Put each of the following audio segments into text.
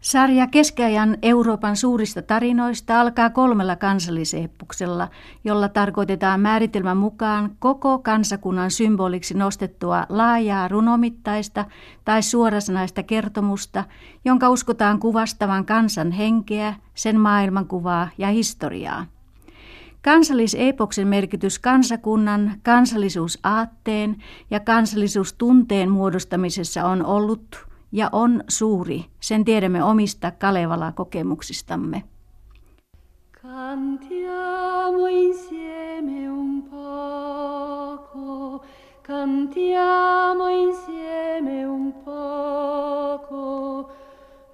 Sarja keskiajan Euroopan suurista tarinoista alkaa kolmella kansalliseeppuksella, jolla tarkoitetaan määritelmän mukaan koko kansakunnan symboliksi nostettua laajaa runomittaista tai suorasanaista kertomusta, jonka uskotaan kuvastavan kansan henkeä, sen maailmankuvaa ja historiaa. Kansallisepoksen merkitys kansakunnan, kansallisuusaatteen ja kansallisuustunteen muodostamisessa on ollut ja on suuri. Sen tiedämme omista Kalevala-kokemuksistamme. Cantiamo insieme un poco, cantiamo insieme un poco,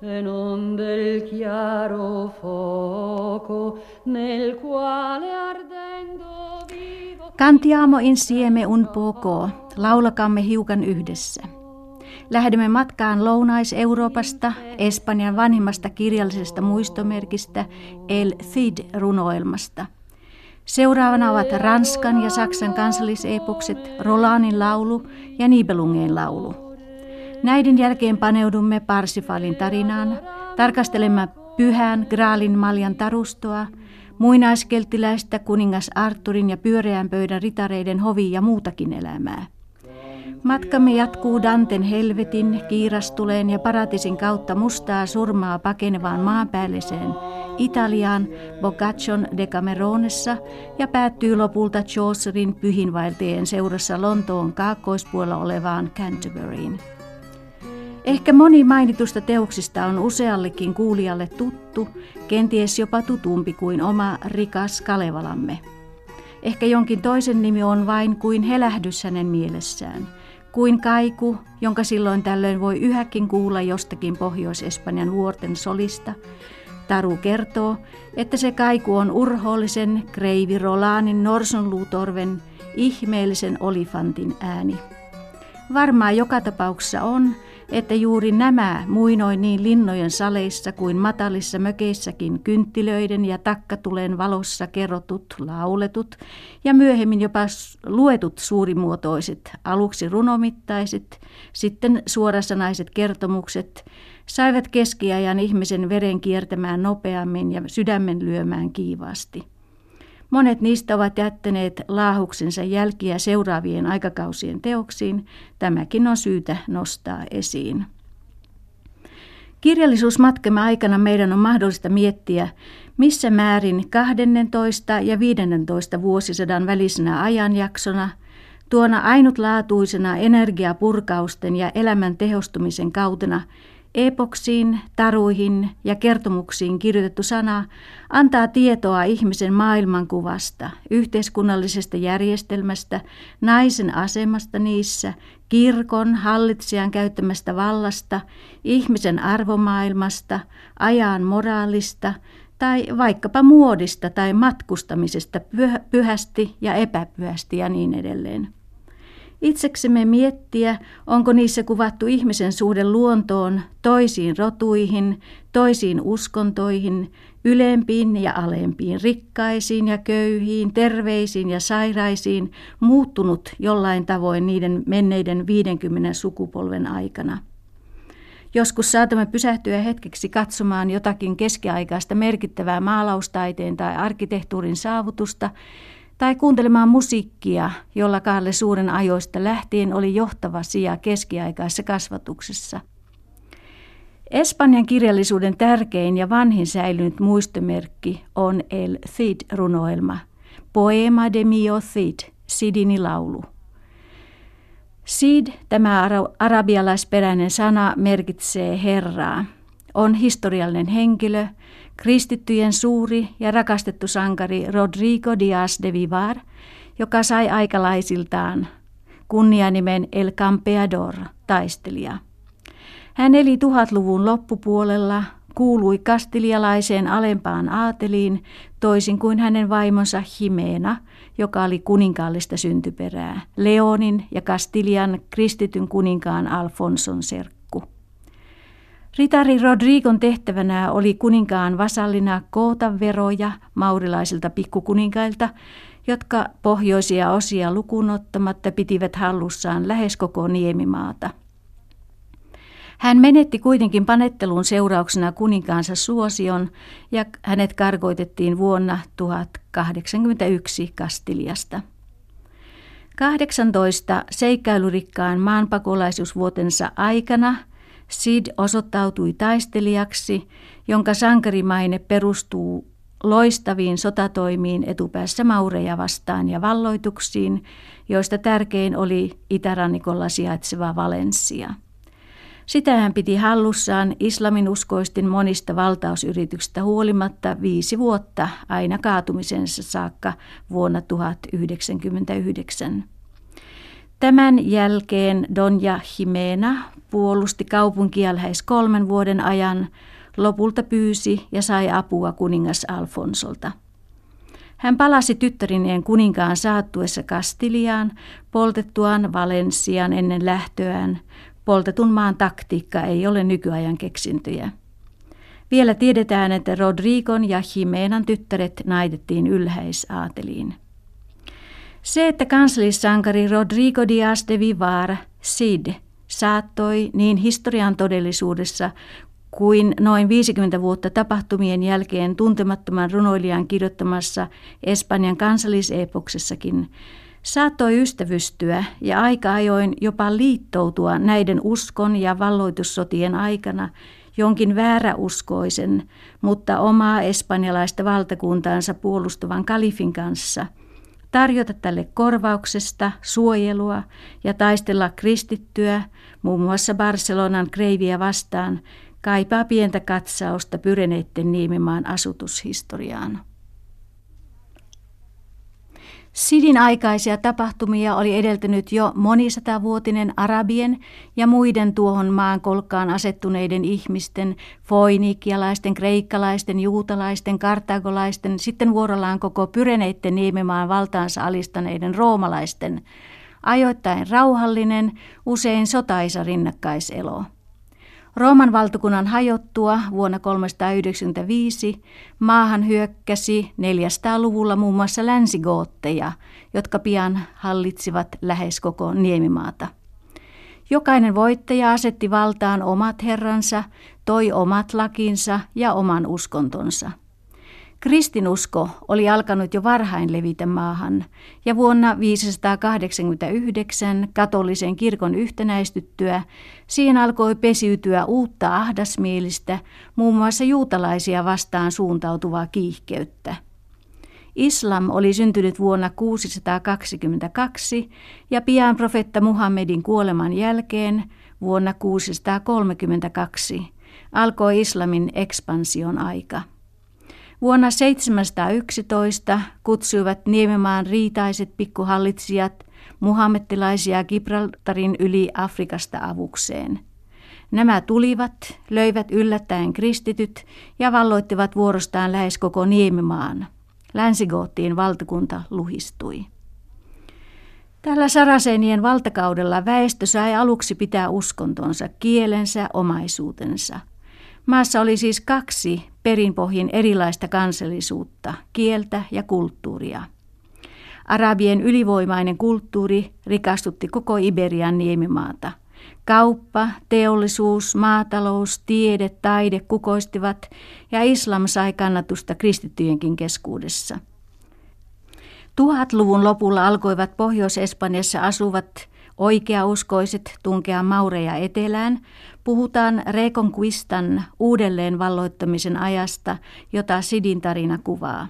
e non del chiaro fuoco nel quale ardendo vivo. Cantiamo insieme un poco, laulakamme hiukan yhdessä. Lähdemme matkaan Lounais-Euroopasta, Espanjan vanhimmasta kirjallisesta muistomerkistä El Cid-runoelmasta. Seuraavana ovat Ranskan ja Saksan kansallisepokset Rolanin laulu ja Nibelungen laulu. Näiden jälkeen paneudumme Parsifalin tarinaan, tarkastelemme pyhän Graalin maljan tarustoa, muinaiskeltiläistä kuningas Arturin ja pyöreän pöydän ritareiden hovi ja muutakin elämää. Matkamme jatkuu Danten helvetin, kiirastuleen ja paratisin kautta mustaa surmaa pakenevaan maanpäälliseen Italiaan Boccaccion Decameronessa ja päättyy lopulta Chaucerin pyhinvaeltajien seurassa Lontoon kaakkoispuolella olevaan Canterburyin. Ehkä moni mainitusta teoksista on useallekin kuulijalle tuttu, kenties jopa tutumpi kuin oma rikas Kalevalamme. Ehkä jonkin toisen nimi on vain kuin helähdys hänen mielessään – kuin kaiku, jonka silloin tällöin voi yhäkin kuulla jostakin Pohjois-Espanjan vuorten solista. Taru kertoo, että se kaiku on urhoollisen kreivi Rolanin norsonluutorven ihmeellisen olifantin ääni. Varmaa joka tapauksessa on, että juuri nämä muinoin niin linnojen saleissa kuin matalissa mökeissäkin kynttilöiden ja takkatulen valossa kerrotut, lauletut ja myöhemmin jopa luetut suurimuotoiset, aluksi runomittaiset, sitten suorasanaiset kertomukset saivat keskiajan ihmisen veren kiertämään nopeammin ja sydämen lyömään kiivaasti. Monet niistä ovat jättäneet laahuksensa jälkiä seuraavien aikakausien teoksiin. Tämäkin on syytä nostaa esiin. Kirjallisuusmatkamme aikana meidän on mahdollista miettiä, missä määrin 12 ja 15 vuosisadan välisenä ajanjaksona, tuona ainutlaatuisena energiapurkausten ja elämän tehostumisen kautena – Epoksiin, taruihin ja kertomuksiin kirjoitettu sana antaa tietoa ihmisen maailmankuvasta, yhteiskunnallisesta järjestelmästä, naisen asemasta niissä, kirkon hallitsijan käyttämästä vallasta, ihmisen arvomaailmasta, ajan moraalista tai vaikkapa muodista tai matkustamisesta pyhästi ja epäpyhästi ja niin edelleen. Itseksemme miettiä, onko niissä kuvattu ihmisen suhde luontoon, toisiin rotuihin, toisiin uskontoihin, ylempiin ja alempiin, rikkaisiin ja köyhiin, terveisiin ja sairaisiin, muuttunut jollain tavoin niiden menneiden 50 sukupolven aikana. Joskus saatamme pysähtyä hetkeksi katsomaan jotakin keskiaikaista merkittävää maalaustaiteen tai arkkitehtuurin saavutusta, tai kuuntelemaan musiikkia, jolla Kaarle Suuren ajoista lähtien oli johtava sija keskiaikaisessa kasvatuksessa. Espanjan kirjallisuuden tärkein ja vanhin säilynyt muistomerkki on El Cid-runoelma, Poema de mio Cid, Sidini laulu. Sid, tämä arabialaisperäinen sana, merkitsee herraa. On historiallinen henkilö, kristittyjen suuri ja rakastettu sankari Rodrigo Díaz de Vivar, joka sai aikalaisiltaan kunnianimen El Campeador, taistelija. Hän eli tuhatluvun loppupuolella, kuului kastilialaiseen alempaan aateliin, toisin kuin hänen vaimonsa Himena, joka oli kuninkaallista syntyperää, Leonin ja Kastilian kristityn kuninkaan Alfonson serkku. Ritari Rodrigon tehtävänä oli kuninkaan vasallina koota veroja maurilaisilta pikkukuninkailta, jotka pohjoisia osia lukunottamatta pitivät hallussaan lähes koko niemimaata. Hän menetti kuitenkin panettelun seurauksena kuninkaansa suosion ja hänet karkoitettiin vuonna 1081 Kastiliasta. 18 seikkailurikkaan maanpakolaisuusvuotensa aikana Sid osoittautui taistelijaksi, jonka sankarimaine perustuu loistaviin sotatoimiin etupäässä maureja vastaan ja valloituksiin, joista tärkein oli itärannikolla sijaitseva Valencia. Sitä hän piti hallussaan islamin uskoistin monista valtausyrityksistä huolimatta viisi vuotta aina kaatumisensa saakka vuonna 1099. Tämän jälkeen Donja Jimena puolusti kaupunkia lähes kolmen vuoden ajan, lopulta pyysi ja sai apua kuningas Alfonsolta. Hän palasi tyttärineen kuninkaan saattuessa Kastiliaan, poltettuaan Valensian ennen lähtöään. Poltetun maan taktiikka ei ole nykyajan keksintöjä. Vielä tiedetään, että Rodrigon ja Jimenan tyttäret naitettiin ylhäisaateliin. Se, että kansallissankari Rodrigo Diaz de Vivar, Cid, saattoi niin historian todellisuudessa kuin noin 50 vuotta tapahtumien jälkeen tuntemattoman runoilijan kirjoittamassa Espanjan kansalliseepoksessakin, saattoi ystävystyä ja aika ajoin jopa liittoutua näiden uskon ja valloitussotien aikana jonkin vääräuskoisen, mutta omaa espanjalaista valtakuntaansa puolustavan kalifin kanssa – tarjota tälle korvauksesta, suojelua ja taistella kristittyä, muun muassa Barcelonan kreiviä vastaan, kaipaa pientä katsausta Pyreneitten niemimaan asutushistoriaan. Sidin aikaisia tapahtumia oli edeltänyt jo monisatavuotinen arabien ja muiden tuohon maan kolkkaan asettuneiden ihmisten, foinikialaisten, kreikkalaisten, juutalaisten, kartagolaisten, sitten vuorollaan koko Pyreneitten niemimaan valtaansa alistaneiden roomalaisten, ajoittain rauhallinen, usein sotaisa rinnakkaiselo. Rooman valtakunnan hajottua vuonna 395 maahan hyökkäsi 400-luvulla muun muassa länsigootteja, jotka pian hallitsivat lähes koko niemimaata. Jokainen voittaja asetti valtaan omat herransa, toi omat lakinsa ja oman uskontonsa – Kristinusko oli alkanut jo varhain levitä maahan, ja vuonna 589 katolisen kirkon yhtenäistyttyä siihen alkoi pesiytyä uutta ahdasmielistä, muun muassa juutalaisia vastaan suuntautuvaa kiihkeyttä. Islam oli syntynyt vuonna 622 ja pian profetta Muhammedin kuoleman jälkeen vuonna 632 alkoi islamin ekspansion aika. Vuonna 711 kutsuivat Niememaan riitaiset pikkuhallitsijat muhammettilaisia Gibraltarin yli Afrikasta avukseen. Nämä tulivat, löivät yllättäen kristityt ja valloittivat vuorostaan lähes koko Niemimaan. Länsigoottiin valtakunta luhistui. Tällä Sarasenien valtakaudella väestö sai aluksi pitää uskontonsa, kielensä, omaisuutensa – Maassa oli siis kaksi perinpohjin erilaista kansallisuutta, kieltä ja kulttuuria. Arabien ylivoimainen kulttuuri rikastutti koko Iberian niemimaata. Kauppa, teollisuus, maatalous, tiede, taide kukoistivat ja islam sai kannatusta kristittyjenkin keskuudessa. Tuhatluvun lopulla alkoivat Pohjois-Espanjassa asuvat oikeauskoiset tunkea maureja etelään, puhutaan Reconquistan uudelleen valloittamisen ajasta, jota Sidin tarina kuvaa.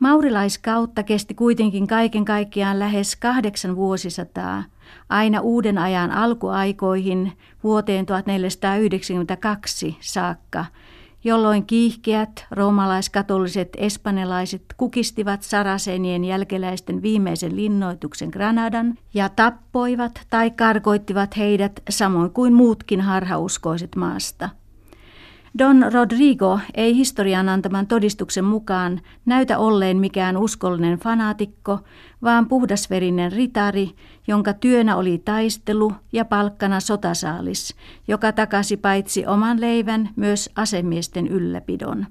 Maurilaiskautta kesti kuitenkin kaiken kaikkiaan lähes kahdeksan vuosisataa, aina uuden ajan alkuaikoihin vuoteen 1492 saakka – jolloin kiihkeät roomalaiskatoliset espanjalaiset kukistivat sarasenien jälkeläisten viimeisen linnoituksen Granadan ja tappoivat tai karkoittivat heidät samoin kuin muutkin harhauskoiset maasta – Don Rodrigo ei historian antaman todistuksen mukaan näytä olleen mikään uskollinen fanaatikko, vaan puhdasverinen ritari, jonka työnä oli taistelu ja palkkana sotasaalis, joka takasi paitsi oman leivän myös asemiesten ylläpidon.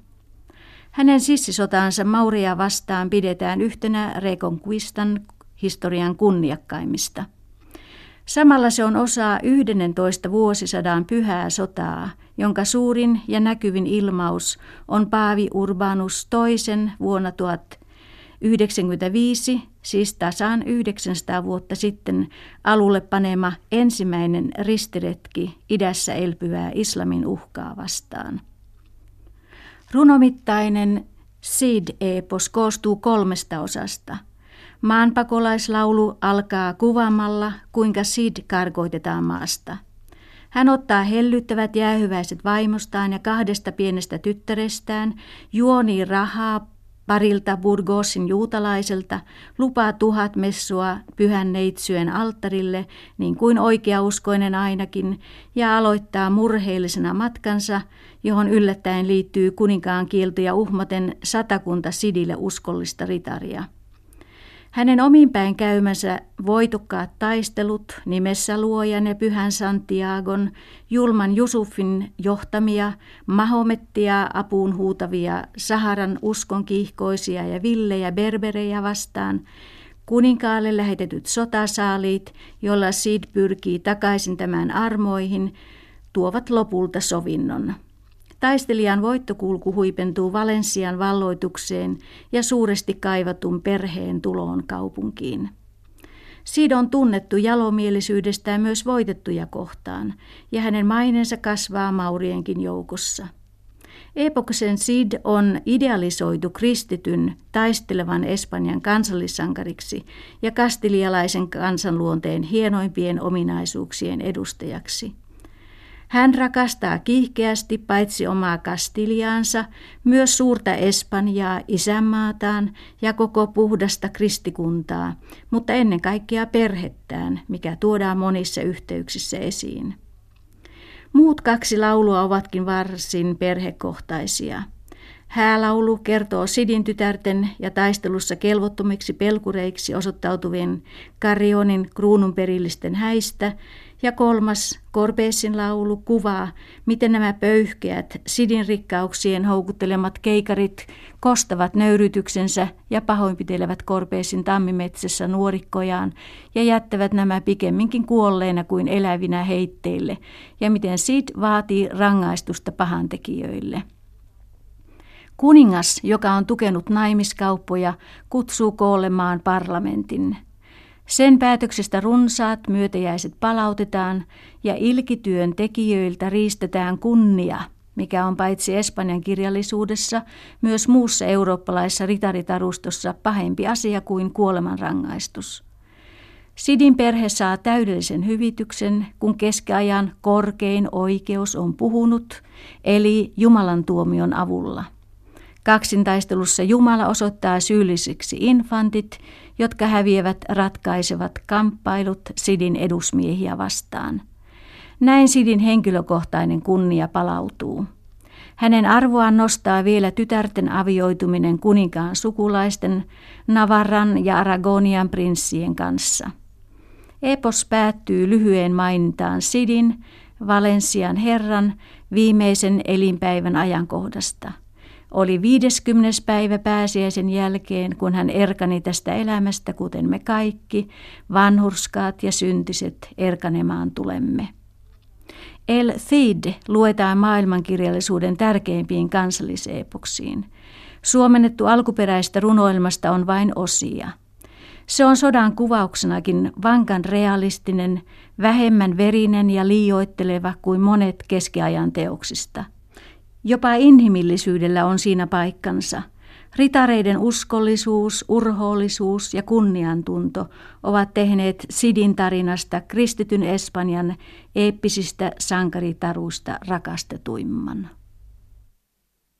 Hänen sissisotaansa Mauria vastaan pidetään yhtenä Reconquistan historian kunniakkaimmista. Samalla se on osa 11 vuosisadan pyhää sotaa, jonka suurin ja näkyvin ilmaus on Paavi Urbanus toisen vuonna 1095, siis tasan 900 vuotta sitten, alulle panema ensimmäinen ristiretki idässä elpyvää islamin uhkaa vastaan. Runomittainen Sid-epos koostuu kolmesta osasta – Maanpakolaislaulu alkaa kuvaamalla, kuinka Sid karkoitetaan maasta. Hän ottaa hellyttävät jäähyväiset vaimostaan ja kahdesta pienestä tyttärestään, juoni rahaa parilta Burgosin juutalaiselta, lupaa tuhat messua pyhän neitsyön alttarille, niin kuin oikeauskoinen ainakin, ja aloittaa murheellisena matkansa, johon yllättäen liittyy kuninkaan kieltoja uhmaten satakunta Sidille uskollista ritaria. Hänen ominpäin käymänsä voitukkaat taistelut nimessä luojan ja pyhän Santiagon, julman Jusufin johtamia, Mahomettia apuun huutavia, Saharan uskon kiihkoisia ja villejä berberejä vastaan, kuninkaalle lähetetyt sotasaaliit, joilla Sid pyrkii takaisin tämän armoihin, tuovat lopulta sovinnon. Taistelijan voittokulku huipentuu Valensian valloitukseen ja suuresti kaivatun perheen tuloon kaupunkiin. Sid on tunnettu jalomielisyydestä myös voitettuja kohtaan, ja hänen maineensa kasvaa maurienkin joukossa. Epoksen Sid on idealisoitu kristityn taistelevan Espanjan kansallissankariksi ja kastilialaisen kansanluonteen hienoimpien ominaisuuksien edustajaksi. Hän rakastaa kiihkeästi paitsi omaa Kastiliaansa, myös suurta Espanjaa, isänmaataan ja koko puhdasta kristikuntaa, mutta ennen kaikkea perhettään, mikä tuodaan monissa yhteyksissä esiin. Muut kaksi laulua ovatkin varsin perhekohtaisia. Häälaulu kertoo Sidin tytärten ja taistelussa kelvottomiksi pelkureiksi osoittautuvien Karionin kruununperillisten häistä ja kolmas, Korpeessin laulu, kuvaa, miten nämä pöyhkeät, sidin rikkauksien houkuttelemat keikarit kostavat nöyrytyksensä ja pahoinpitelevät Korpeessin tammimetsässä nuorikkojaan ja jättävät nämä pikemminkin kuolleina kuin elävinä heitteille, ja miten Sid vaatii rangaistusta pahantekijöille. Kuningas, joka on tukenut naimiskauppoja, kutsuu koolle maan parlamentin – sen päätöksestä runsaat myötäjäiset palautetaan ja ilkityön tekijöiltä riistetään kunnia, mikä on paitsi Espanjan kirjallisuudessa myös muussa eurooppalaisessa ritaritarustossa pahempi asia kuin kuolemanrangaistus. Sidin perhe saa täydellisen hyvityksen, kun keskiajan korkein oikeus on puhunut, eli Jumalan tuomion avulla. Kaksintaistelussa Jumala osoittaa syyllisiksi infantit, jotka häviävät ratkaisevat kamppailut Sidin edusmiehiä vastaan. Näin Sidin henkilökohtainen kunnia palautuu. Hänen arvoaan nostaa vielä tytärten avioituminen kuninkaan sukulaisten, Navarran ja Aragonian prinssien kanssa. Epos päättyy lyhyen mainintaan Sidin, Valensian herran, viimeisen elinpäivän ajankohdasta – oli 50. päivä pääsiäisen jälkeen, kun hän erkani tästä elämästä, kuten me kaikki, vanhurskaat ja syntiset erkanemaan tulemme. El Cid luetaan maailmankirjallisuuden tärkeimpiin kansalliseepoksiin. Suomennettu alkuperäistä runoilmasta on vain osia. Se on sodan kuvauksenakin vankan realistinen, vähemmän verinen ja liioitteleva kuin monet keskiajan teoksista – Jopa inhimillisyydellä on siinä paikkansa. Ritareiden uskollisuus, urhoollisuus ja kunniantunto ovat tehneet Sidin tarinasta kristityn Espanjan eeppisistä sankaritaruista rakastetuimman.